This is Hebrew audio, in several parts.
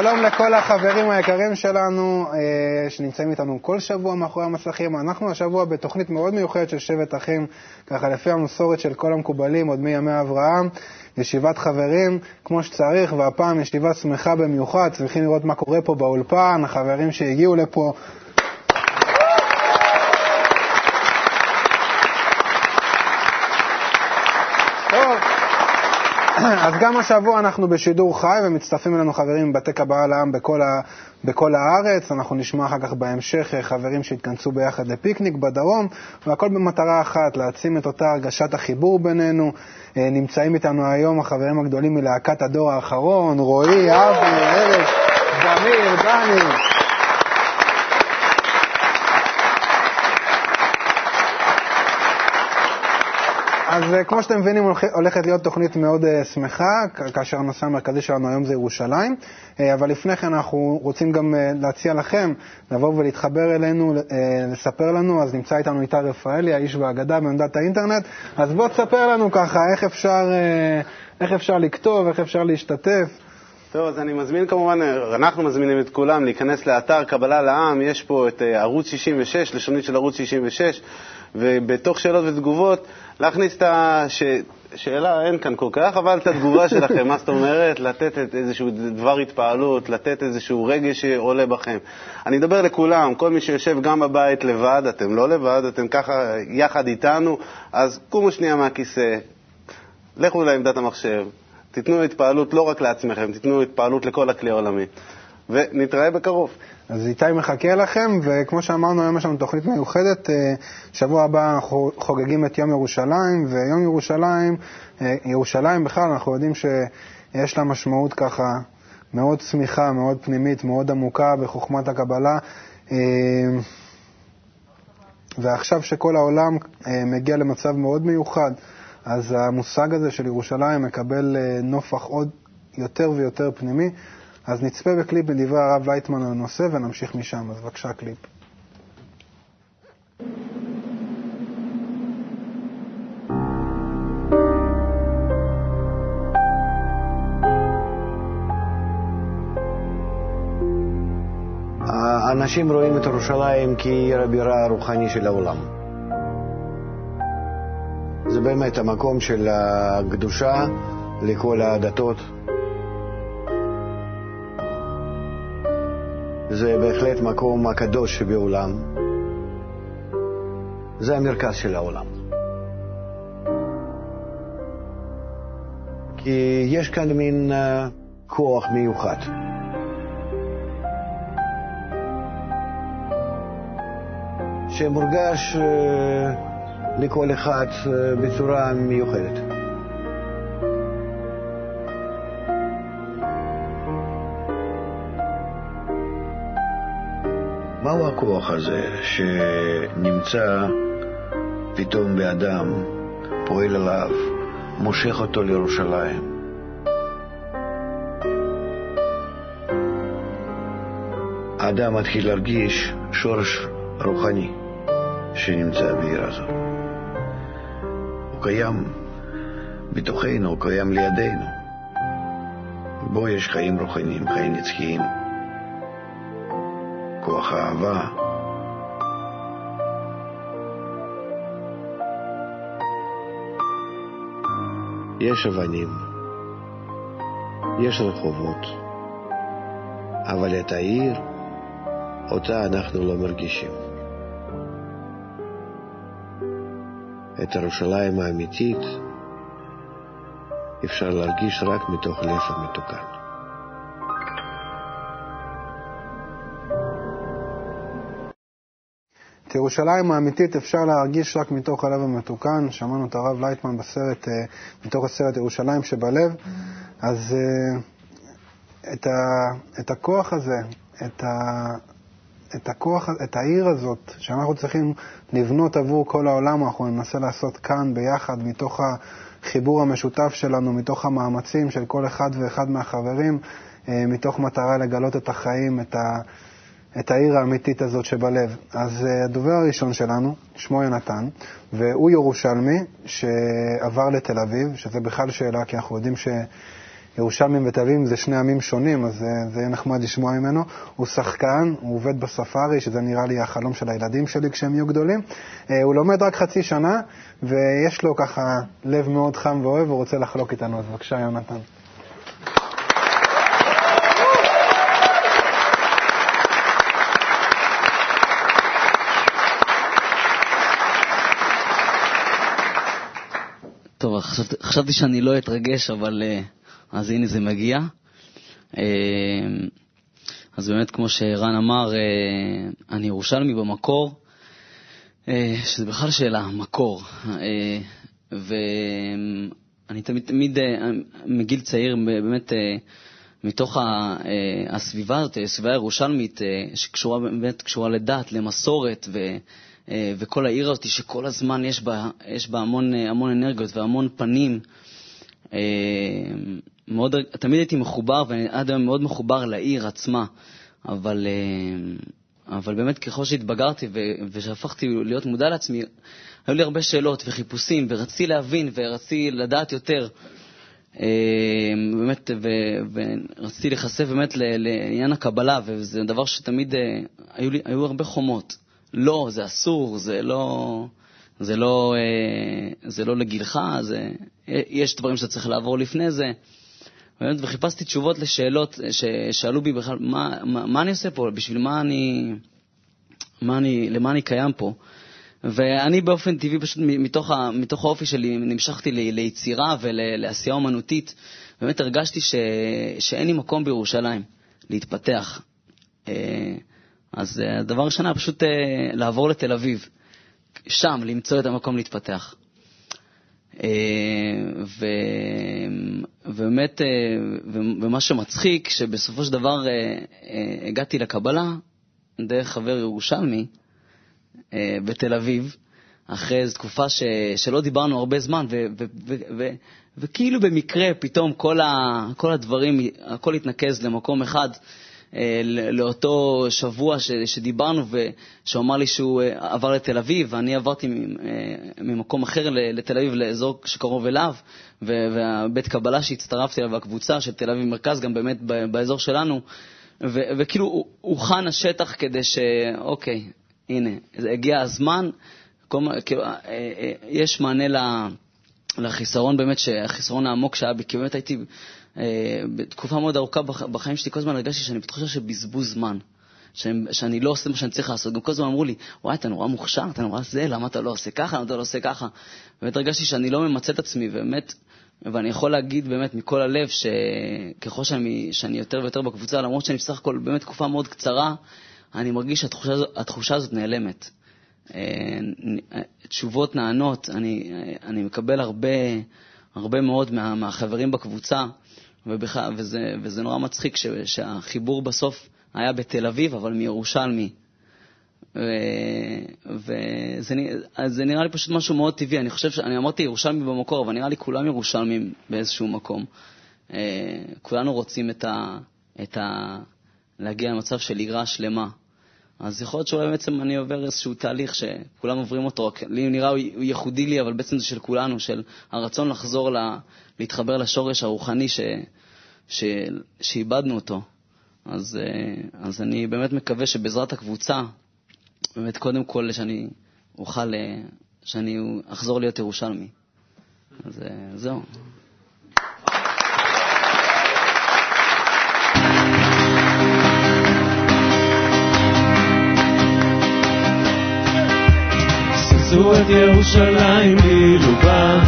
שלום, לכל החברים היקרים שלנו אה, שנמצאים איתנו כל שבוע מאחורי המסכים. אנחנו השבוע בתוכנית מאוד מיוחדת של שבט אחים, ככה לפי המסורת של כל המקובלים, עוד מימי אברהם, ישיבת חברים כמו שצריך, והפעם ישיבה שמחה במיוחד, צריכים לראות מה קורה פה באולפן, החברים שהגיעו לפה. אז גם השבוע אנחנו בשידור חי ומצטרפים אלינו חברים מבתי קבלה לעם בכל, ה, בכל הארץ. אנחנו נשמע אחר כך בהמשך חברים שהתכנסו ביחד לפיקניק בדרום, והכל במטרה אחת, להעצים את אותה הרגשת החיבור בינינו. אה, נמצאים איתנו היום החברים הגדולים מלהקת הדור האחרון, רועי, אבי, ארז, זמיר, דני. אז אה, כמו שאתם מבינים, הולכת להיות תוכנית מאוד אה, שמחה, כאשר הנושא המרכזי שלנו היום זה ירושלים. אה, אבל לפני כן אנחנו רוצים גם להציע לכם לבוא ולהתחבר אלינו, לספר לנו. אז נמצא איתנו איתי רפאלי, האיש והאגדה בעמדת האינטרנט. אז בוא תספר לנו ככה איך אפשר, איך אפשר לכתוב, איך אפשר להשתתף. טוב, אז אני מזמין כמובן, אנחנו מזמינים את כולם להיכנס לאתר קבלה לעם, יש פה את ערוץ 66, לשונית של ערוץ 66, ובתוך שאלות ותגובות להכניס את השאלה, אין כאן כל כך, אבל את התגובה שלכם, מה זאת אומרת, לתת את איזשהו דבר התפעלות, לתת איזשהו רגש שעולה בכם. אני מדבר לכולם, כל מי שיושב גם בבית לבד, אתם לא לבד, אתם ככה יחד איתנו, אז קומו שנייה מהכיסא, לכו לעמדת המחשב, תיתנו התפעלות לא רק לעצמכם, תיתנו התפעלות לכל הכלי העולמי. ונתראה בקרוב. אז איתי מחכה לכם, וכמו שאמרנו, היום יש לנו תוכנית מיוחדת. אה, שבוע הבא אנחנו חוגגים את יום ירושלים, ויום ירושלים, אה, ירושלים בכלל, אנחנו יודעים שיש לה משמעות ככה מאוד צמיחה, מאוד פנימית, מאוד עמוקה בחוכמת הקבלה. אה, ועכשיו שכל העולם מגיע למצב מאוד מיוחד, אז המושג הזה של ירושלים מקבל נופח עוד יותר ויותר פנימי. אז נצפה בקליפ בדברי הרב לייטמן על הנושא ונמשיך משם. אז בבקשה, קליפ. אנשים רואים את ירושלים כעיר הבירה הרוחני של העולם. באמת המקום של הקדושה לכל הדתות, זה בהחלט מקום הקדוש שבעולם. זה המרכז של העולם. כי יש כאן מין uh, כוח מיוחד. שמורגש uh, לכל אחד uh, בצורה מיוחדת. מהו הכוח הזה שנמצא פתאום באדם, פועל עליו, מושך אותו לירושלים? האדם מתחיל להרגיש שורש רוחני שנמצא בעיר הזאת. קיים בתוכנו, הוא קיים לידינו. בו יש חיים רוחניים, חיים נצחיים. כוח האהבה. יש אבנים, יש רחובות, אבל את העיר, אותה אנחנו לא מרגישים. את ירושלים האמיתית אפשר להרגיש רק מתוך לב המתוקן. את ירושלים האמיתית אפשר להרגיש רק מתוך הלב המתוקן. שמענו את הרב לייטמן בסרט, אה, מתוך הסרט ירושלים שבלב. אז אה, את, ה, את הכוח הזה, את, ה, את הכוח, את העיר הזאת, שאנחנו צריכים לבנות עבור כל העולם, אנחנו ננסה לעשות כאן ביחד, מתוך החיבור המשותף שלנו, מתוך המאמצים של כל אחד ואחד מהחברים, אה, מתוך מטרה לגלות את החיים, את ה... את העיר האמיתית הזאת שבלב. אז uh, הדובר הראשון שלנו, שמו יונתן, והוא ירושלמי שעבר לתל אביב, שזה בכלל שאלה, כי אנחנו יודעים ש... ירושלמים ותל אביבים זה שני עמים שונים, אז זה יהיה נחמד לשמוע ממנו. הוא שחקן, הוא עובד בספארי, שזה נראה לי החלום של הילדים שלי כשהם יהיו גדולים. הוא לומד רק חצי שנה, ויש לו ככה לב מאוד חם ואוהב, הוא רוצה לחלוק איתנו, אז בבקשה, יונתן. טוב, חשבתי שאני לא אתרגש, אבל אה, אז הנה זה מגיע. אה, אז באמת, כמו שרן אמר, אה, אני ירושלמי במקור, שזה בכלל שאלה, מקור. ואני תמיד, תמיד מגיל צעיר, באמת, מתוך הסביבה הזאת, הסביבה הירושלמית, שקשורה באמת קשורה לדת, למסורת, ו... אה, וכל העיר הזאת שכל הזמן יש בה, יש בה המון, אה, המון אנרגיות והמון פנים. אה, מאוד, תמיד הייתי מחובר, ועד היום מאוד מחובר לעיר עצמה, אבל, אבל באמת ככל שהתבגרתי ושהפכתי להיות מודע לעצמי, היו לי הרבה שאלות וחיפושים, ורציתי להבין ורציתי לדעת יותר. באמת, ורציתי להיחשף באמת לעניין הקבלה, וזה דבר שתמיד היו, לי, היו הרבה חומות. לא, זה אסור, זה לא, זה לא, אה, זה לא לגילך, זה, יש דברים שאתה צריך לעבור לפני זה. וחיפשתי תשובות לשאלות ששאלו בי בכלל, מה, מה, מה אני עושה פה, בשביל מה אני, מה אני, למה אני קיים פה. ואני באופן טבעי, פשוט מתוך, ה, מתוך האופי שלי, נמשכתי ל, ליצירה ולעשייה אומנותית. באמת הרגשתי ש, שאין לי מקום בירושלים להתפתח. אה, אז אה, הדבר הראשון היה פשוט אה, לעבור לתל אביב, שם למצוא את המקום להתפתח. אה, ובאמת, ומה שמצחיק, שבסופו של דבר הגעתי לקבלה דרך חבר ירושלמי בתל אביב, אחרי איזו תקופה ש, שלא דיברנו הרבה זמן, ו, ו, ו, ו, וכאילו במקרה פתאום כל, ה, כל הדברים, הכל התנקז למקום אחד. אה, לאותו שבוע שדיברנו, שהוא אמר לי שהוא אה, עבר לתל אביב, ואני עברתי אה, ממקום אחר לתל אביב, לאזור שקרוב אליו, והבית קבלה שהצטרפתי אליו, והקבוצה של תל אביב מרכז, גם באמת באזור שלנו, וכאילו הוכן השטח כדי ש... אוקיי, הנה, הגיע הזמן, כאילו, יש מענה לחיסרון באמת, החיסרון העמוק שהיה בי, כי באמת הייתי אה, בתקופה מאוד ארוכה בחיים שלי, כל הזמן הרגשתי שאני בתחושה של בזבוז זמן. שאני, שאני לא עושה מה שאני צריך לעשות. גם כל הזמן אמרו לי, וואי, אתה נורא מוכשר, אתה נורא זה, למה אתה לא עושה ככה, למה אתה לא עושה ככה? באמת הרגשתי שאני לא ממצה את עצמי, באמת, ואני יכול להגיד באמת מכל הלב, שככל שאני, שאני יותר ויותר בקבוצה, למרות שאני בסך הכל באמת תקופה מאוד קצרה, אני מרגיש שהתחושה הזאת נעלמת. אה, תשובות נענות, אני, אני מקבל הרבה, הרבה מאוד מה, מהחברים בקבוצה. ובכלל, וזה, וזה נורא מצחיק ש, שהחיבור בסוף היה בתל אביב, אבל מירושלמי. וזה נראה לי פשוט משהו מאוד טבעי. אני חושב, אני אמרתי ירושלמי במקור, אבל נראה לי כולם ירושלמים באיזשהו מקום. אה, כולנו רוצים את ה, את ה, להגיע למצב של יראה שלמה. אז יכול להיות שאולי בעצם אני עובר איזשהו תהליך שכולם עוברים אותו, רק לי נראה הוא ייחודי לי, אבל בעצם זה של כולנו, של הרצון לחזור, לה, להתחבר לשורש הרוחני ש, ש, שאיבדנו אותו. אז, אה, אז אני באמת מקווה שבעזרת הקבוצה, באמת קודם כל שאני אוכל, אה, שאני אחזור להיות ירושלמי. אז אה, זהו. עשו את ירושלים גילובה,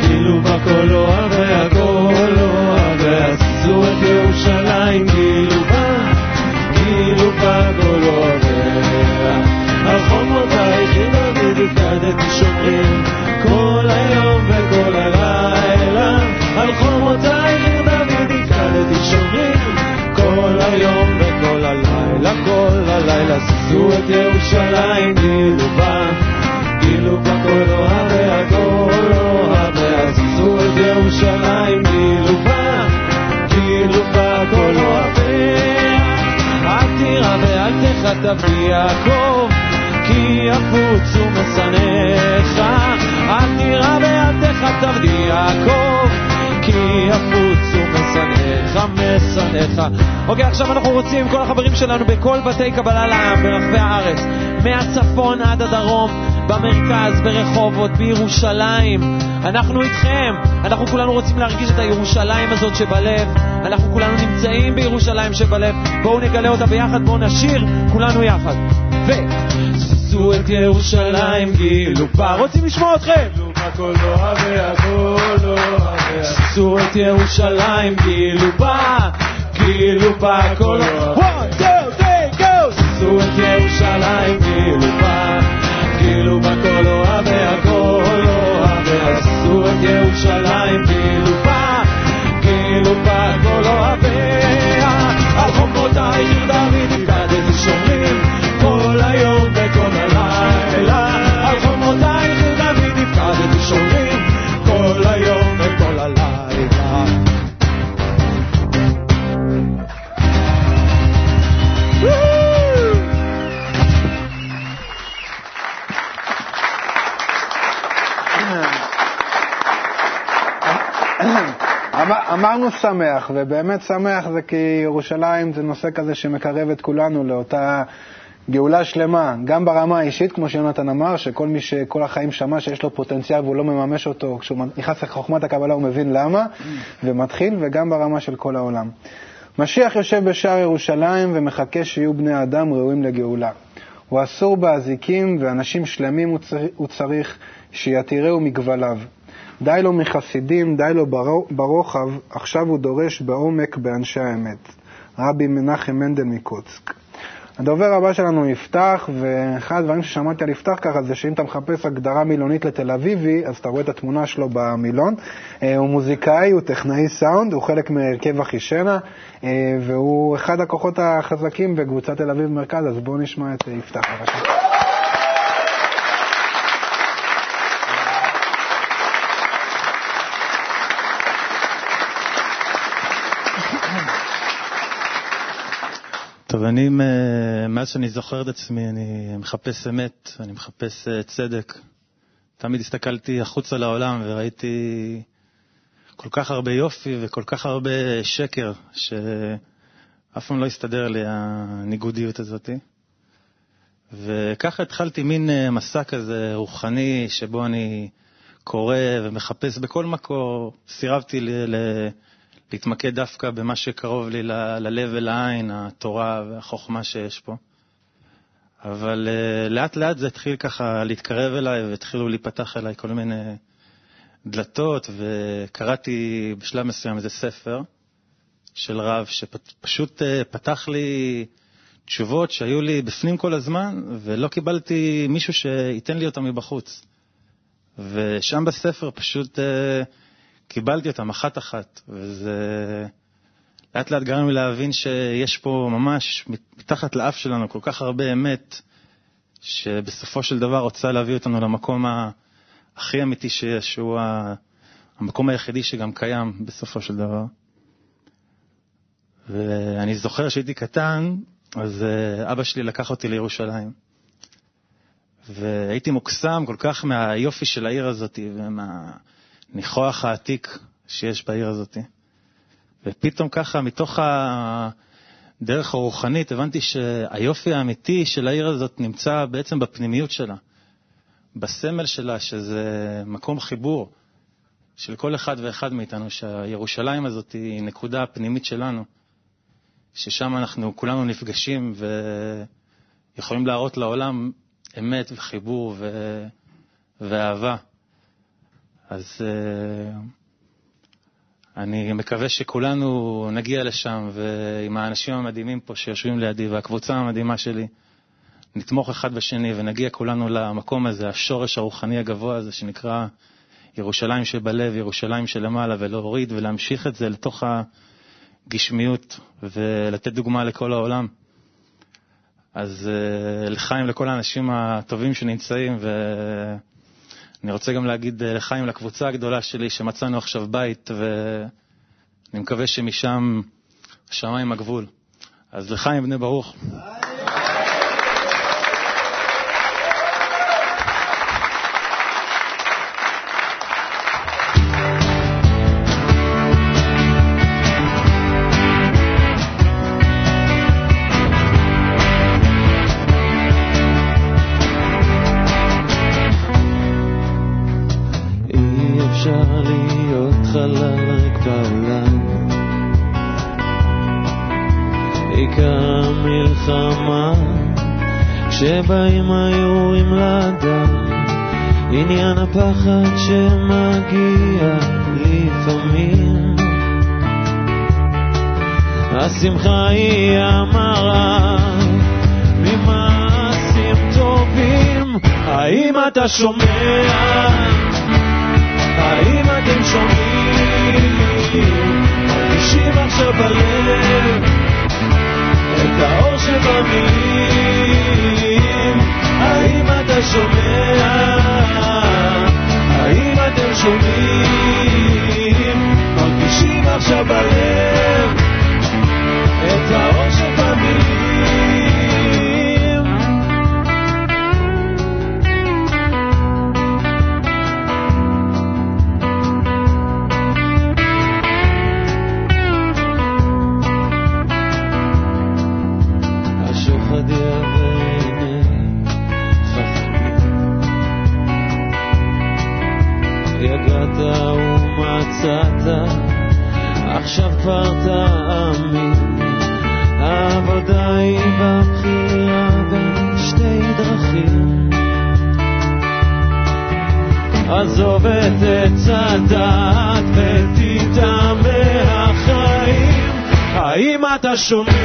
גילובה כל אוהביה, כל אוהביה, עשו את ירושלים גילובה, גילובה כל אוהביה. על חומותייך עם דוד הפקדתי שומרים, כל היום וכל הלילה. על חומותייך עם דוד הפקדתי שומרים, כל היום וכל הלילה, כל הלילה, עשו את ירושלים גילובה. כאילו אוהביה, כל אוהביה, זיזו את ירושלים גילובה, גילובה כל אוהביה. אל תירא ואל בי יעקב, כי יפוצו משנאיך. אל תירא ואל בי יעקב, כי יפוצו משנאיך. לך. אוקיי, עכשיו אנחנו רוצים, כל החברים שלנו בכל בתי קבלה לעם ברחבי הארץ, מהצפון עד הדרום, במרכז, ברחובות, בירושלים. אנחנו איתכם, אנחנו כולנו רוצים להרגיש את הירושלים הזאת שבלב. אנחנו כולנו נמצאים בירושלים שבלב. בואו נגלה אותה ביחד, בואו נשיר כולנו יחד. ו... עשו את ירושלים גילו בה רוצים לשמוע אתכם! עשו את ירושלים גילו בה גילו בה כל... 1, 2, אמרנו שמח, ובאמת שמח זה כי ירושלים זה נושא כזה שמקרב את כולנו לאותה גאולה שלמה, גם ברמה האישית, כמו שיונתן אמר, שכל מי שכל החיים שמע שיש לו פוטנציאל והוא לא מממש אותו, כשהוא נכנס לחוכמת הקבלה הוא מבין למה, ומתחיל, וגם ברמה של כל העולם. משיח יושב בשער ירושלים ומחכה שיהיו בני האדם ראויים לגאולה. הוא אסור באזיקים, ואנשים שלמים הוא צריך שיתירהו מגבליו. די לו מחסידים, די לו ברו- ברוחב, עכשיו הוא דורש בעומק באנשי האמת. רבי מנחם מנדל מקוצק. הדובר הבא שלנו יפתח, ואחד הדברים ששמעתי על יפתח ככה זה שאם אתה מחפש הגדרה מילונית לתל אביבי, אז אתה רואה את התמונה שלו במילון. אה, הוא מוזיקאי, הוא טכנאי סאונד, הוא חלק מהרכב אחישנה, אה, והוא אחד הכוחות החזקים בקבוצת תל אביב מרכז, אז בואו נשמע את יפתח אני, מ- מאז שאני זוכר את עצמי, אני מחפש אמת, אני מחפש אה, צדק. תמיד הסתכלתי החוצה לעולם וראיתי כל כך הרבה יופי וכל כך הרבה שקר, שאף פעם לא הסתדר לי הניגודיות הזאת. וככה התחלתי מין אה, מסע כזה רוחני, שבו אני קורא ומחפש בכל מקור. סירבתי ל- ל- להתמקד דווקא במה שקרוב לי ל- ללב ולעין, התורה והחוכמה שיש פה. אבל uh, לאט לאט זה התחיל ככה להתקרב אליי והתחילו להיפתח אליי כל מיני דלתות, וקראתי בשלב מסוים איזה ספר של רב שפשוט uh, פתח לי תשובות שהיו לי בפנים כל הזמן, ולא קיבלתי מישהו שייתן לי אותם מבחוץ. ושם בספר פשוט uh, קיבלתי אותם אחת-אחת, וזה לאט לאט גרם לי להבין שיש פה ממש מתחת לאף שלנו כל כך הרבה אמת, שבסופו של דבר רוצה להביא אותנו למקום הכי אמיתי שיש, שהוא המקום היחידי שגם קיים בסופו של דבר. ואני זוכר שהייתי קטן, אז אה, אבא שלי לקח אותי לירושלים. והייתי מוקסם כל כך מהיופי של העיר הזאת ומהניחוח העתיק שיש בעיר הזאת. ופתאום ככה, מתוך הדרך הרוחנית, הבנתי שהיופי האמיתי של העיר הזאת נמצא בעצם בפנימיות שלה, בסמל שלה, שזה מקום חיבור של כל אחד ואחד מאיתנו, שהירושלים הזאת היא נקודה פנימית שלנו, ששם אנחנו כולנו נפגשים ויכולים להראות לעולם אמת וחיבור ו... ואהבה. אז uh, אני מקווה שכולנו נגיע לשם, ועם האנשים המדהימים פה שיושבים לידי, והקבוצה המדהימה שלי, נתמוך אחד בשני ונגיע כולנו למקום הזה, השורש הרוחני הגבוה הזה שנקרא ירושלים שבלב, ירושלים שלמעלה, ולהוריד ולהמשיך את זה לתוך הגשמיות ולתת דוגמה לכל העולם. אז uh, לחיים, לכל האנשים הטובים שנמצאים, ואני רוצה גם להגיד uh, לחיים, לקבוצה הגדולה שלי, שמצאנו עכשיו בית, ואני מקווה שמשם השמיים הגבול. אז לחיים בני ברוך. corazón.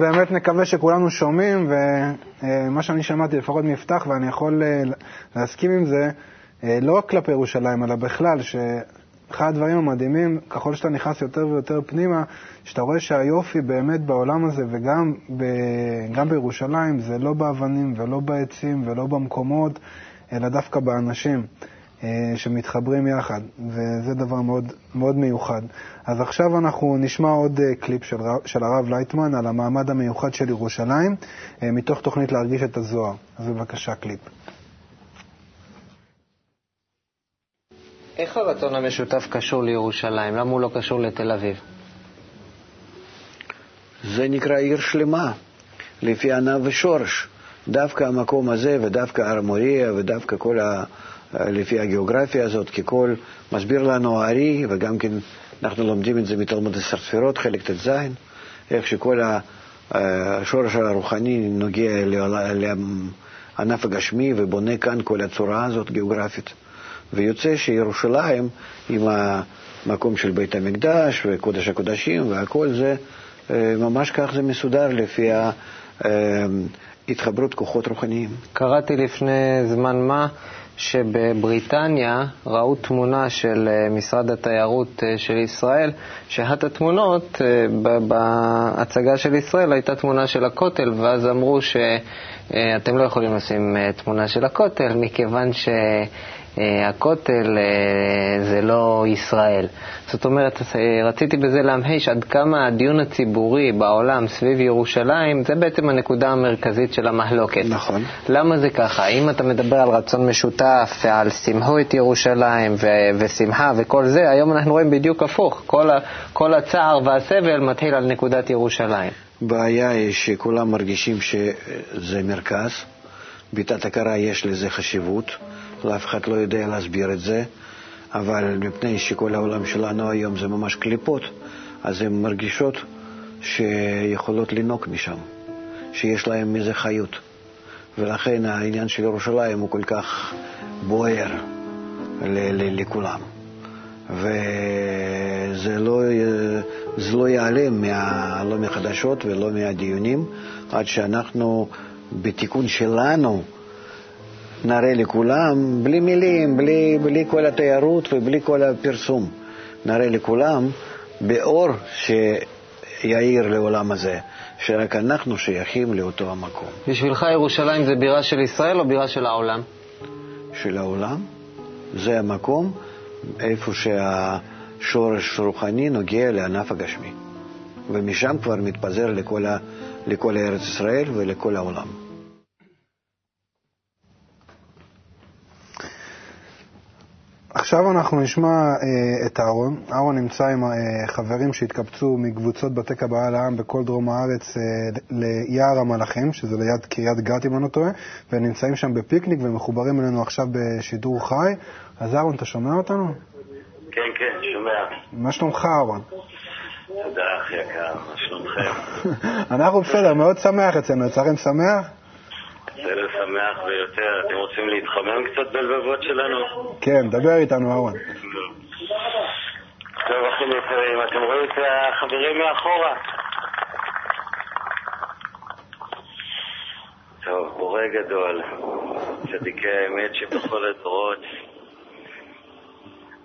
באמת נקווה שכולנו שומעים, ומה שאני שמעתי, לפחות מיפתח, ואני יכול אה, להסכים עם זה, אה, לא רק כלפי ירושלים, אלא בכלל, שאחד הדברים המדהימים, ככל שאתה נכנס יותר ויותר פנימה, שאתה רואה שהיופי באמת בעולם הזה, וגם ב, גם בירושלים, זה לא באבנים ולא בעצים ולא במקומות, אלא דווקא באנשים. אה, שמתחברים יחד, וזה דבר מאוד, מאוד מיוחד. אז עכשיו אנחנו נשמע עוד אה, קליפ של, של הרב לייטמן על המעמד המיוחד של ירושלים, אה, מתוך תוכנית להרגיש את הזוהר. אז בבקשה, קליפ. איך הרצון המשותף קשור לירושלים? למה הוא לא קשור לתל אביב? זה נקרא יראה שלמה, לפי ענף ושורש. דווקא המקום הזה ודווקא הר מוריה ודווקא כל ה... לפי הגיאוגרפיה הזאת, כי כל מסביר לנו הארי, וגם כן אנחנו לומדים את זה מתלמוד עשר ספירות, חלק ט"ז, איך שכל ה- השורש הרוחני נוגע לענף הגשמי ובונה כאן כל הצורה הזאת גיאוגרפית. ויוצא שירושלים, עם המקום של בית המקדש וקודש הקודשים והכל זה, אה, ממש כך זה מסודר לפי אה, התחברות כוחות רוחניים. קראתי לפני זמן מה שבבריטניה ראו תמונה של אה, משרד התיירות אה, של ישראל, שאחת התמונות אה, בהצגה של ישראל הייתה תמונה של הכותל, ואז אמרו שאתם לא יכולים לשים תמונה של הכותל, מכיוון שהכותל זה לא ישראל. זאת אומרת, אה, רציתי בזה להמחיש עד כמה הדיון הציבורי בעולם סביב ירושלים זה בעצם הנקודה המרכזית של המחלוקת. נכון. למה זה ככה? אם אתה מדבר על רצון משותף ועל שמחו את ירושלים ו- ושמחה וכל זה, היום אנחנו רואים בדיוק הפוך. כל, ה- כל הצער והסבל מתחיל על נקודת ירושלים. הבעיה היא שכולם מרגישים שזה מרכז, בתת הכרה יש לזה חשיבות, לאף אחד לא יודע להסביר את זה, אבל מפני שכל העולם שלנו היום זה ממש קליפות, אז הן מרגישות שיכולות לנוק משם, שיש להן מזה חיות. ולכן העניין של ירושלים הוא כל כך בוער לכולם. וזה לא, לא ייעלם מה, לא מהחדשות ולא מהדיונים עד שאנחנו בתיקון שלנו נראה לכולם, בלי מילים, בלי, בלי כל התיירות ובלי כל הפרסום, נראה לכולם באור שיאיר לעולם הזה, שרק אנחנו שייכים לאותו המקום. בשבילך ירושלים זה בירה של ישראל או בירה של העולם? של העולם, זה המקום איפה שהשורש רוחני נוגע לענף הגשמי. ומשם כבר מתפזר לכל, ה, לכל ארץ ישראל ולכל העולם. עכשיו אנחנו נשמע אה, את אהרון. אהרון נמצא עם אה, חברים שהתקבצו מקבוצות בתי קבלה לעם בכל דרום הארץ אה, ליער המלאכים, שזה ליד קריית גת אם אני לא טועה, ונמצאים שם בפיקניק ומחוברים אלינו עכשיו בשידור חי. אז אהרון, אתה שומע אותנו? כן, כן, שומע. מה שלומך, אהרון? תודה, אחי יקר, מה שלומכם? אנחנו בסדר, מאוד שמח אצלנו. יצאכם שמח? בסדר, שמח ביותר. אתם רוצים להתחמם קצת בלבבות שלנו? כן, דבר איתנו, אהרון. טוב, אחים יקרים, אתם רואים את החברים מאחורה? טוב, בורא גדול, צדיקי האמת שבכל הדורות,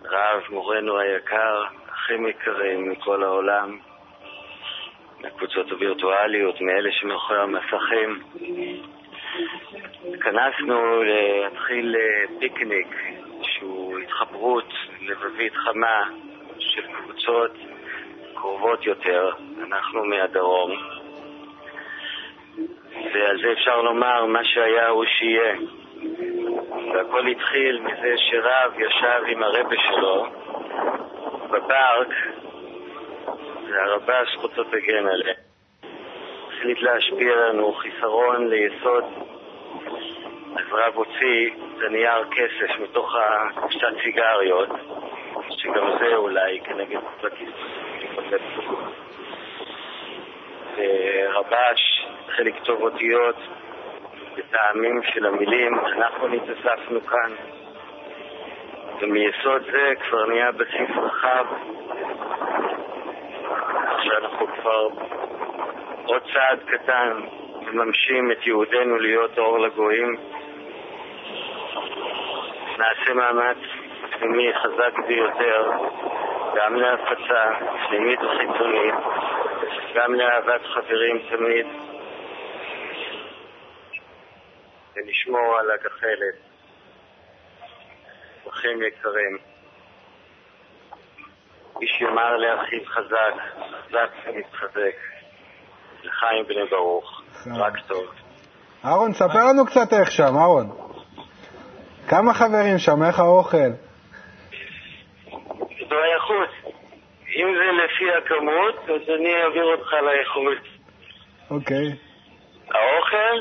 רב, מורנו היקר, אחים יקרים מכל העולם, מהקבוצות הווירטואליות, מאלה שמאחורי המסכים. התכנסנו להתחיל אה, פיקניק שהוא התחברות לבבית חמה של קבוצות קרובות יותר, אנחנו מהדרום. ועל זה אפשר לומר, מה שהיה הוא שיהיה. והכל התחיל מזה שרב ישב עם הרבה שלו בפארק, והרבה זכותו תגן עליהם. החליט להשפיע לנו חיסרון ליסוד, אז רב הוציא את הנייר כסף מתוך הקופסת סיגריות, שגם זה אולי כנגד בכיס. ורבש התחיל לכתוב אותיות בטעמים של המילים, אנחנו נתאספנו כאן, ומיסוד זה כבר נהיה בסיס רחב, שאנחנו כבר עוד צעד קטן מממשים את יהודנו להיות אור לגויים. נעשה מאמץ פנימי חזק ביותר, גם להפצה פנימית וחיצונית, גם לאהבת חברים תמיד, ולשמור על הגחלת. אחים יקרים, איש יאמר לאחיו חזק, חזק ומתחזק. לחיים בני ברוך, רק טוב. אהרון, ספר לנו קצת איך שם, אהרון. כמה חברים שם, איך האוכל? באיכות. אם זה לפי הכמות, אז אני אעביר אותך לאיכות. אוקיי. האוכל?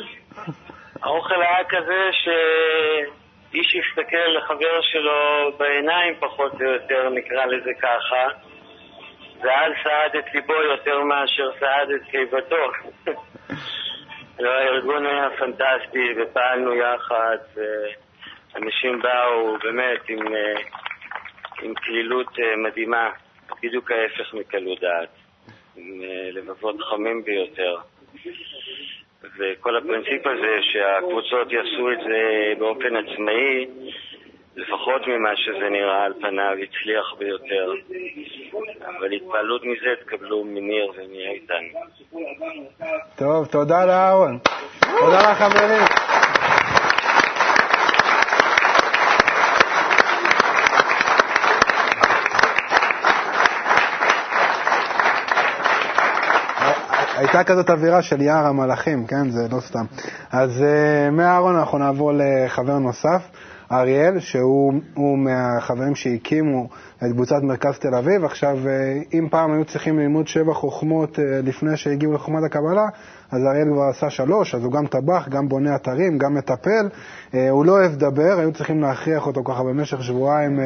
האוכל היה כזה שאיש יסתכל לחבר שלו בעיניים פחות או יותר, נקרא לזה ככה, ואז סעד את ליבו יותר מאשר סעד את קיבתו. הארגון היה פנטסטי, ופעלנו יחד, ואנשים באו באמת עם, עם קלילות מדהימה, בדיוק ההפך מקלות דעת, עם לבבות חמים ביותר. וכל הפרינציפ הזה שהקבוצות יעשו את זה באופן עצמאי, לפחות ממה שזה נראה על פניו, הצליח ביותר. אבל התפעלות מזה תקבלו מניר ומאיתן. טוב, תודה לאהרון. תודה לחברים. הייתה כזאת אווירה של יער המלאכים, כן? זה לא סתם. אז uh, מאהרון אנחנו נעבור לחבר נוסף, אריאל, שהוא מהחברים שהקימו את קבוצת מרכז תל אביב. עכשיו, uh, אם פעם היו צריכים ללמוד שבע חוכמות uh, לפני שהגיעו לחוכמת הקבלה, אז אריאל כבר עשה שלוש, אז הוא גם טבח, גם בונה אתרים, גם מטפל. Uh, הוא לא אוהב לדבר, היו צריכים להכריח אותו ככה במשך שבועיים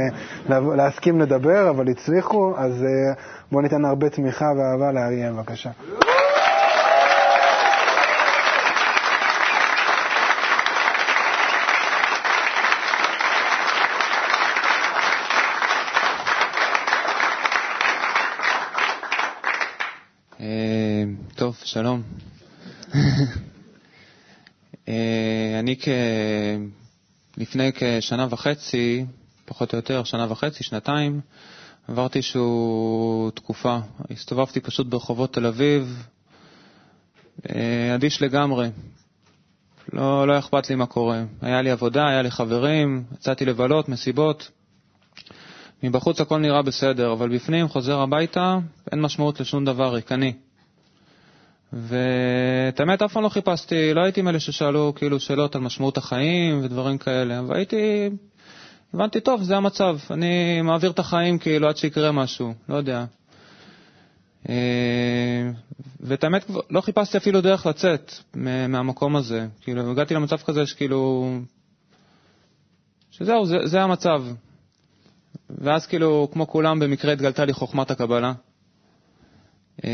להסכים לדבר, אבל הצליחו. אז בואו ניתן הרבה תמיכה ואהבה לאריאל, בבקשה. טוב, שלום. אני כ... לפני כשנה וחצי, פחות או יותר, שנה וחצי, שנתיים, עברתי איזושהי תקופה. הסתובבתי פשוט ברחובות תל אביב, אדיש לגמרי. לא, לא אכפת לי מה קורה. היה לי עבודה, היה לי חברים, יצאתי לבלות, מסיבות. מבחוץ הכל נראה בסדר, אבל בפנים, חוזר הביתה, אין משמעות לשום דבר, ריקני. ואת האמת, אף פעם לא חיפשתי, לא הייתי מאלה ששאלו כאילו שאלות על משמעות החיים ודברים כאלה, אבל הייתי, הבנתי, טוב, זה המצב, אני מעביר את החיים כאילו עד שיקרה משהו, לא יודע. אה, ואת האמת, לא חיפשתי אפילו דרך לצאת מהמקום הזה. כאילו, הגעתי למצב כזה שכאילו... שזהו, זה, זה המצב. ואז כאילו, כמו כולם, במקרה התגלתה לי חוכמת הקבלה. אה,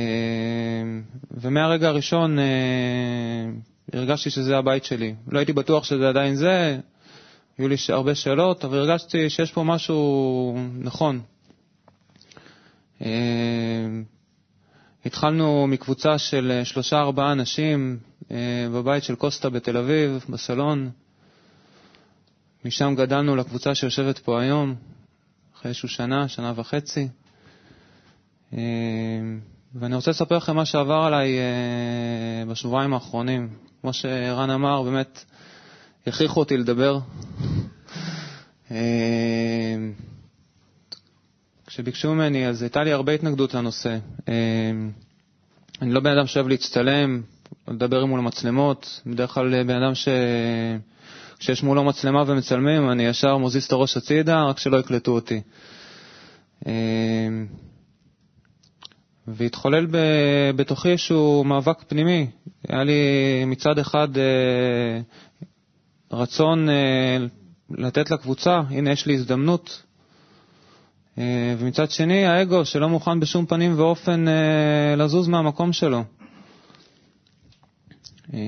ומהרגע הראשון אה, הרגשתי שזה הבית שלי. לא הייתי בטוח שזה עדיין זה, היו לי הרבה שאלות, אבל הרגשתי שיש פה משהו נכון. התחלנו מקבוצה של אה, שלושה-ארבעה אנשים אה, בבית של קוסטה בתל אביב, בסלון. משם גדלנו לקבוצה שיושבת פה היום, אחרי איזשהו שנה, שנה וחצי. אה, ואני רוצה לספר לכם מה שעבר עליי בשבועיים האחרונים. כמו שרן אמר, באמת הכריחו אותי לדבר. כשביקשו ממני, אז הייתה לי הרבה התנגדות לנושא. אני לא בן אדם שאוהב להצטלם, לדבר מול המצלמות, בדרך כלל בן אדם ש... כשיש מולו מצלמה ומצלמים, אני ישר מוזיז את הראש הצידה, רק שלא יקלטו אותי. אמ, והתחולל בתוכי איזשהו מאבק פנימי. היה לי מצד אחד אה, רצון אה, לתת לקבוצה, הנה יש לי הזדמנות אה, ומצד שני, האגו שלא מוכן בשום פנים ואופן אה, לזוז מהמקום שלו. אה,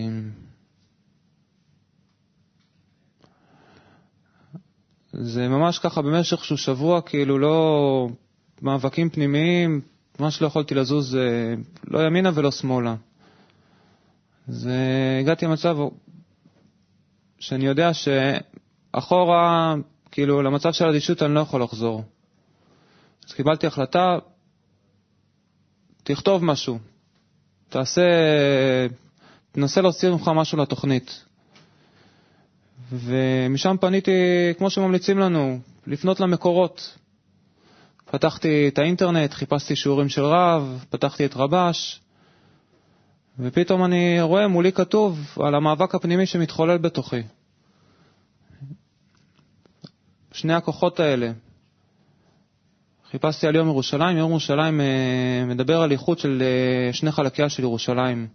זה ממש ככה במשך שהוא שבוע, כאילו לא מאבקים פנימיים, ממש לא יכולתי לזוז לא ימינה ולא שמאלה. אז הגעתי למצב שאני יודע שאחורה, כאילו למצב של אדישות אני לא יכול לחזור. אז קיבלתי החלטה, תכתוב משהו, תעשה, תנסה להוציא ממך משהו לתוכנית. ומשם פניתי, כמו שממליצים לנו, לפנות למקורות. פתחתי את האינטרנט, חיפשתי שיעורים של רב, פתחתי את רבש, ופתאום אני רואה מולי כתוב על המאבק הפנימי שמתחולל בתוכי. שני הכוחות האלה, חיפשתי על יום ירושלים. יום ירושלים אה, מדבר על איחוד של אה, שני חלקיה של ירושלים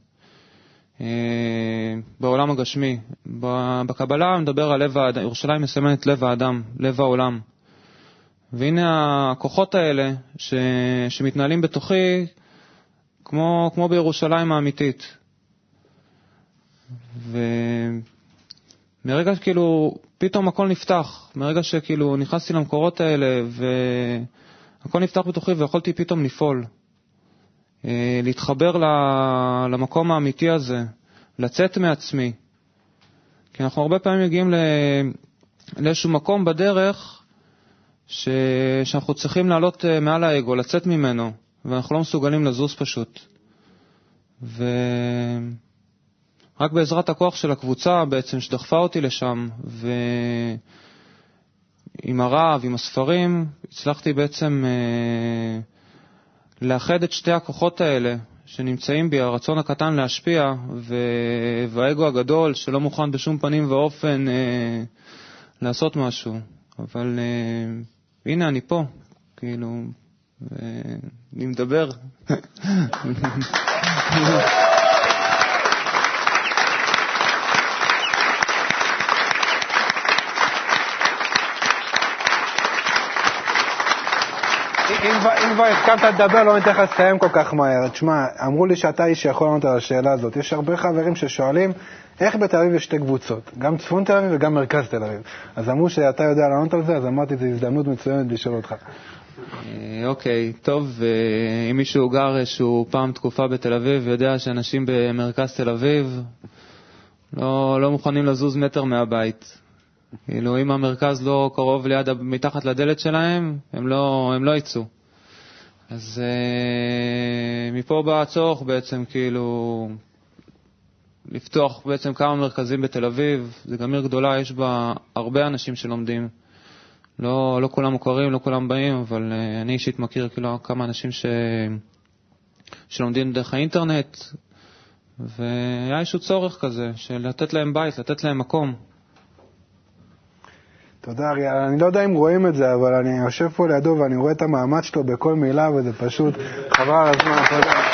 בעולם הגשמי. בקבלה מדבר על לב האדם, ירושלים מסמנת לב האדם, לב העולם. והנה הכוחות האלה ש, שמתנהלים בתוכי כמו, כמו בירושלים האמיתית. ומרגע שכאילו פתאום הכל נפתח, מרגע שכאילו נכנסתי למקורות האלה ו... הכל נפתח בתוכי ויכולתי פתאום לפעול, אה, להתחבר למקום האמיתי הזה, לצאת מעצמי. כי אנחנו הרבה פעמים מגיעים לאיזשהו מקום בדרך ש... שאנחנו צריכים לעלות אה, מעל האגו, לצאת ממנו, ואנחנו לא מסוגלים לזוז פשוט. ורק בעזרת הכוח של הקבוצה בעצם שדחפה אותי לשם, ו... עם הרב, עם הספרים, הצלחתי בעצם אה, לאחד את שתי הכוחות האלה שנמצאים בי, הרצון הקטן להשפיע והאגו הגדול שלא מוכן בשום פנים ואופן אה, לעשות משהו. אבל אה, הנה אני פה, כאילו, אני מדבר. אם כבר הסכמת לדבר, לא ניתן לך לסיים כל כך מהר. תשמע, אמרו לי שאתה איש שיכול לענות על השאלה הזאת. יש הרבה חברים ששואלים, איך בתל אביב יש שתי קבוצות, גם צפון תל אביב וגם מרכז תל אביב. אז אמרו שאתה יודע לענות על זה, אז אמרתי, זו הזדמנות מצוינת לשאול אותך. אה, אוקיי, טוב, אה, אם מישהו גר איזשהו פעם תקופה בתל אביב ויודע שאנשים במרכז תל אביב לא, לא מוכנים לזוז מטר מהבית. כאילו, אם המרכז לא קרוב ליד, מתחת לדלת שלהם, הם לא, הם לא יצאו. אז אה, מפה בא הצורך בעצם, כאילו, לפתוח בעצם כמה מרכזים בתל אביב. זו גם עיר גדולה, יש בה הרבה אנשים שלומדים. לא, לא כולם מוכרים, לא כולם באים, אבל אה, אני אישית מכיר כאילו כמה אנשים ש... שלומדים דרך האינטרנט, והיה איזשהו צורך כזה, של לתת להם בית, לתת להם מקום. תודה, אריאל. אני לא יודע אם רואים את זה, אבל אני יושב פה לידו ואני רואה את המאמץ שלו בכל מילה, וזה פשוט חבל על הזמן. תודה.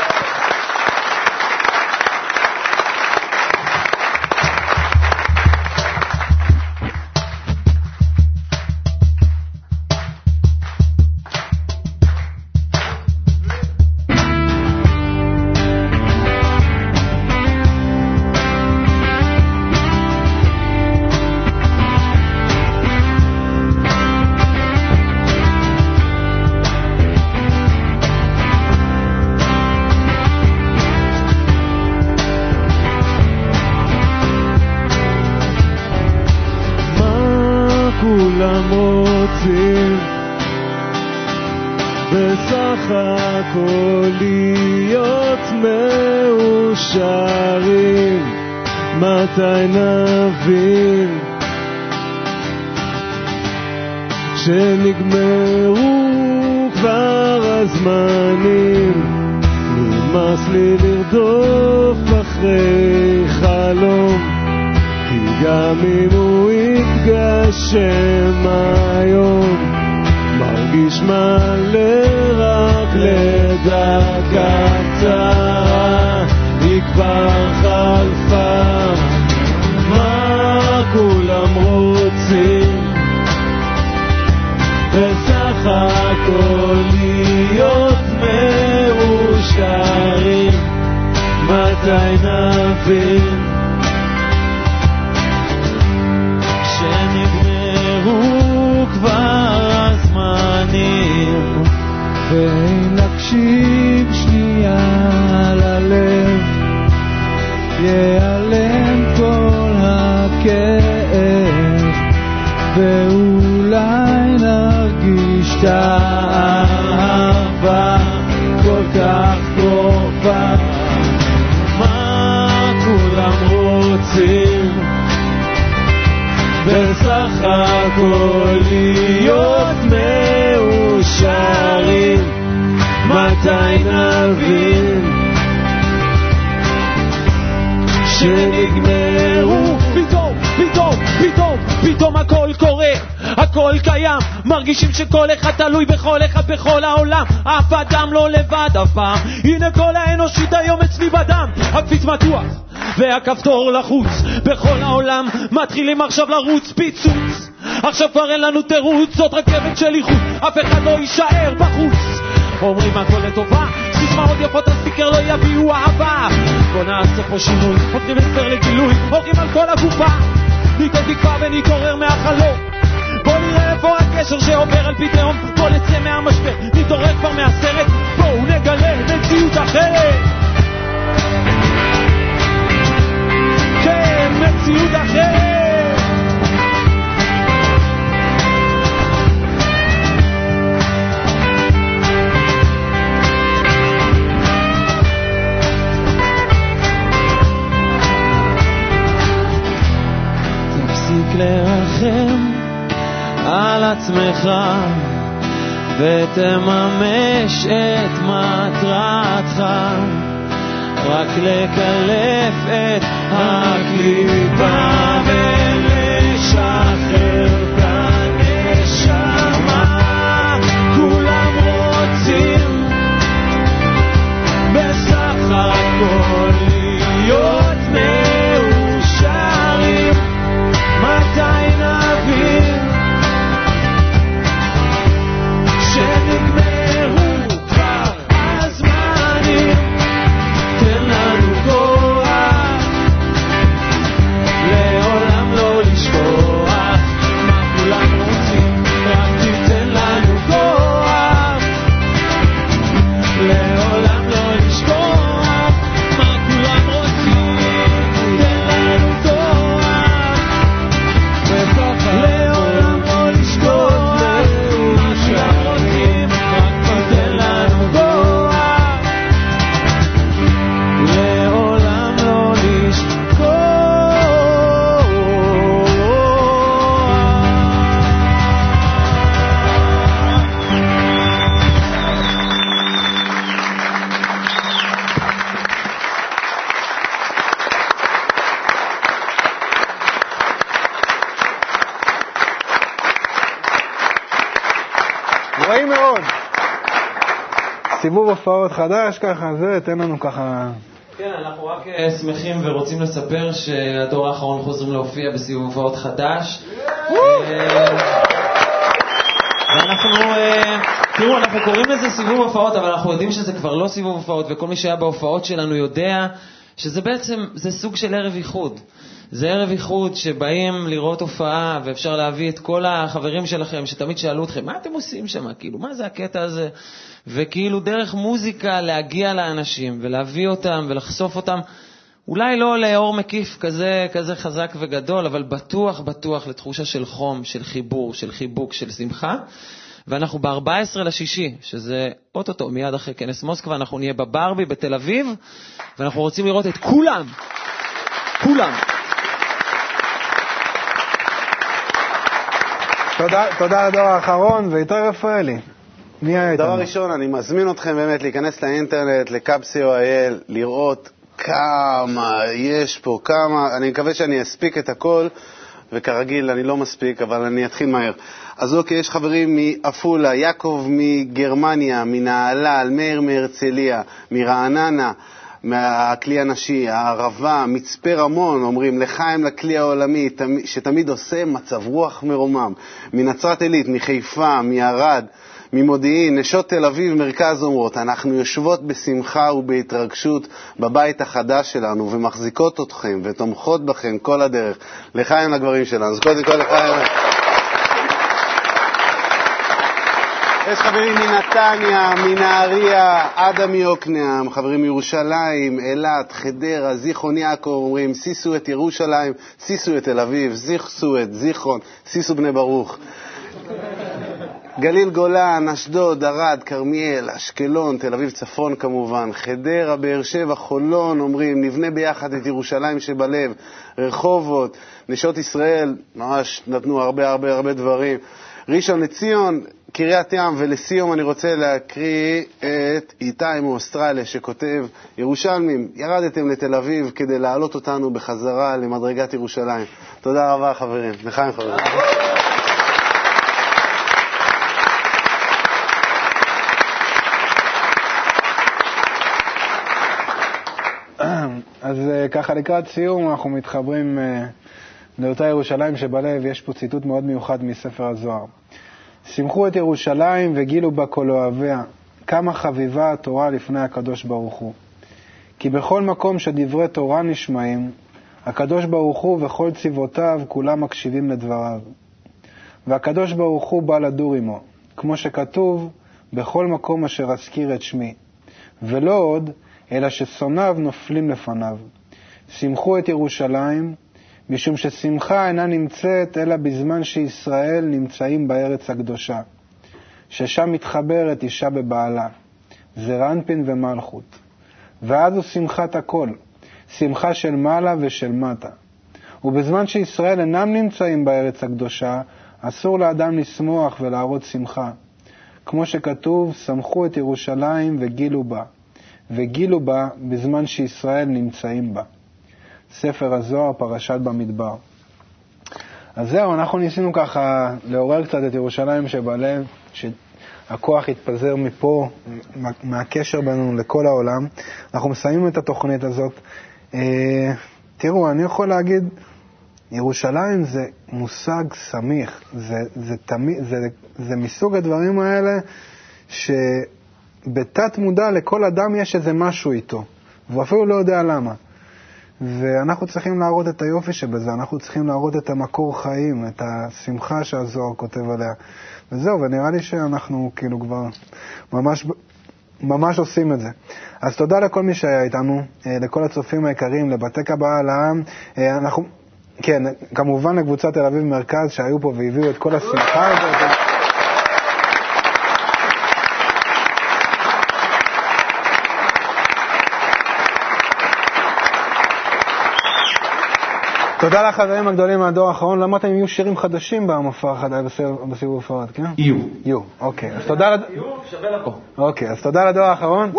והכפתור לחוץ, בכל העולם מתחילים עכשיו לרוץ פיצוץ, עכשיו כבר אין לנו תירוץ, זאת רכבת של איחוד, אף אחד לא יישאר בחוץ, אומרים הכל לטובה, סיסמאות יפות הספיקר לא יביאו אהבה. בוא נעשה פה שינוי, הופכים הסבר לגילוי, הולכים על כל הגופה. ניתן תקווה ונתעורר מהחלום. בוא נראה איפה הקשר שעובר על פי תהום. בוא נצא מהמשבר, נתעורר כבר מהסרט. בואו נגלה מציאות אחרת כן, מציאות אחרת. תפסיק לרחם על עצמך ותממש את מטרתך רק לקלף את הקליפה ולשחרר את הנשמה. כולם רוצים בסך הכל סיבוב הופעות חדש, ככה, זה, תן לנו ככה... כן, אנחנו רק אה, שמחים ורוצים לספר שהדור האחרון חוזרים להופיע בסיבוב הופעות חדש. אה, ואנחנו, אה, תראו, אנחנו קוראים לזה סיבוב הופעות, אבל אנחנו יודעים שזה כבר לא סיבוב הופעות, וכל מי שהיה בהופעות שלנו יודע שזה בעצם, זה סוג של ערב איחוד. זה ערב איחוד שבאים לראות הופעה, ואפשר להביא את כל החברים שלכם, שתמיד שאלו אתכם, מה אתם עושים שם? כאילו, מה זה הקטע הזה? וכאילו דרך מוזיקה להגיע לאנשים ולהביא אותם ולחשוף אותם. אולי לא לאור מקיף כזה, כזה חזק וגדול, אבל בטוח, בטוח לתחושה של חום, של חיבור, של חיבוק, של שמחה. ואנחנו ב-14 לשישי, שזה אוטוטו, מיד אחרי כנס מוסקבה, אנחנו נהיה בברבי בתל אביב, ואנחנו רוצים לראות את כולם, כולם. תודה, תודה לדור האחרון, ואיתי רפאלי. מי היה איתנו? דבר ראשון, אני מזמין אתכם באמת להיכנס לאינטרנט, לקאפסי.או.איי, לראות כמה יש פה, כמה, אני מקווה שאני אספיק את הכל, וכרגיל אני לא מספיק, אבל אני אתחיל מהר. אז אוקיי, יש חברים מעפולה, יעקב מגרמניה, מנהלל, מאיר מהרצליה, מרעננה, מהכלי הנשי, הערבה, מצפה רמון, אומרים לחיים לכלי העולמי, תמ- שתמיד עושה מצב רוח מרומם, מנצרת עילית, מחיפה, מערד, ממודיעין, נשות תל אביב, מרכז אומרות, אנחנו יושבות בשמחה ובהתרגשות בבית החדש שלנו ומחזיקות אתכם ותומכות בכם כל הדרך. לחיים לגברים שלנו. אז קודם כל לחיים. יש חברים מנתניה, מנהריה, עדה מיוקנעם, חברים מירושלים, אילת, חדרה, זיכרון יעקב, אומרים, שישו את ירושלים, שישו את תל אביב, זיכסו את זיכרון, שישו בני ברוך. גליל גולן, אשדוד, ערד, כרמיאל, אשקלון, תל אביב צפון כמובן, חדרה, באר שבע, חולון, אומרים, נבנה ביחד את ירושלים שבלב, רחובות, נשות ישראל, ממש נתנו הרבה הרבה הרבה דברים. ראשון לציון, קריית ים, ולסיום אני רוצה להקריא את איתי מאוסטרליה שכותב, ירושלמים, ירדתם לתל אביב כדי להעלות אותנו בחזרה למדרגת ירושלים. תודה רבה חברים, לחיים חברים. אז אה, ככה לקראת סיום אנחנו מתחברים אה, לאותה ירושלים שבלב, יש פה ציטוט מאוד מיוחד מספר הזוהר. שמחו את ירושלים וגילו בה כל אוהביה, כמה חביבה התורה לפני הקדוש ברוך הוא. כי בכל מקום שדברי תורה נשמעים, הקדוש ברוך הוא וכל צבאותיו כולם מקשיבים לדבריו. והקדוש ברוך הוא בא לדור עמו, כמו שכתוב, בכל מקום אשר אזכיר את שמי. ולא עוד, אלא ששונאיו נופלים לפניו. שמחו את ירושלים, משום ששמחה אינה נמצאת אלא בזמן שישראל נמצאים בארץ הקדושה, ששם מתחברת אישה בבעלה, זה רנפין ומלכות. ואז הוא שמחת הכל, שמחה של מעלה ושל מטה. ובזמן שישראל אינם נמצאים בארץ הקדושה, אסור לאדם לשמוח ולהראות שמחה. כמו שכתוב, שמחו את ירושלים וגילו בה, וגילו בה בזמן שישראל נמצאים בה. ספר הזוהר, פרשת במדבר. אז זהו, אנחנו ניסינו ככה לעורר קצת את ירושלים שבלב, שהכוח יתפזר מפה, מהקשר בינינו לכל העולם. אנחנו מסיימים את התוכנית הזאת. אה, תראו, אני יכול להגיד, ירושלים זה מושג סמיך, זה, זה, תמיד, זה, זה מסוג הדברים האלה שבתת מודע לכל אדם יש איזה משהו איתו, והוא אפילו לא יודע למה. ואנחנו צריכים להראות את היופי שבזה, אנחנו צריכים להראות את המקור חיים, את השמחה שהזוהר כותב עליה. וזהו, ונראה לי שאנחנו כאילו כבר ממש, ממש עושים את זה. אז תודה לכל מי שהיה איתנו, לכל הצופים היקרים, לבתי קבלה לעם. אנחנו, כן, כמובן לקבוצת תל אביב מרכז שהיו פה והביאו את כל השמחה הזאת. תודה לחברים הגדולים מהדור האחרון. אמרתם אם יהיו שירים חדשים במופע החדש, בסיבוב הופעות, כן? יהיו. יהיו, אוקיי. אז תודה... יהיו, שווה לבוא. אוקיי, אז תודה לדור האחרון.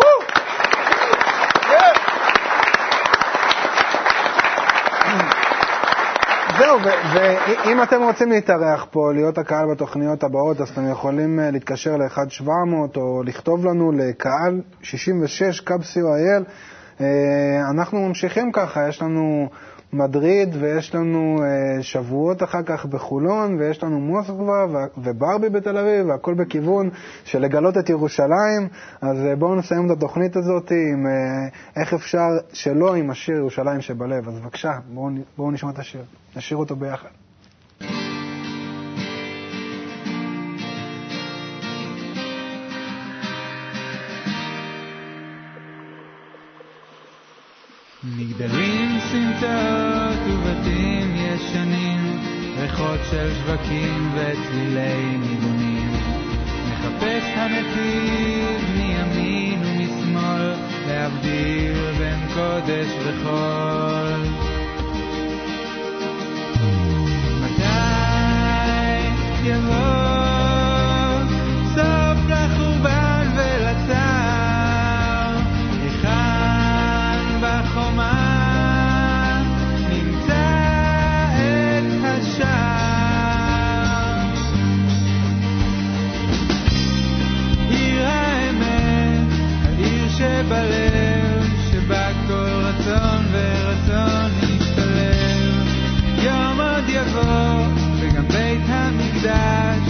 זהו, ואם אתם רוצים להתארח פה, להיות הקהל בתוכניות הבאות, אז אתם יכולים אה, להתקשר ל-1700 או לכתוב לנו לקהל 66 קו co.il. אה, אנחנו ממשיכים ככה, יש לנו מדריד ויש לנו אה, שבועות אחר כך בחולון ויש לנו מוסקבה וברבי בתל אביב והכל בכיוון של לגלות את ירושלים. אז בואו נסיים את התוכנית הזאת עם איך אפשר שלא עם השיר ירושלים שבלב. אז בבקשה, בואו בוא נשמע את השיר, נשאיר אותו ביחד. מגדלים, סמטאות ובתים ישנים, ריחות של שווקים וצלילי ניגונים. מחפש הנתיב מימין ומשמאל, להבדיל בין קודש וחול. מתי יבוא המקדש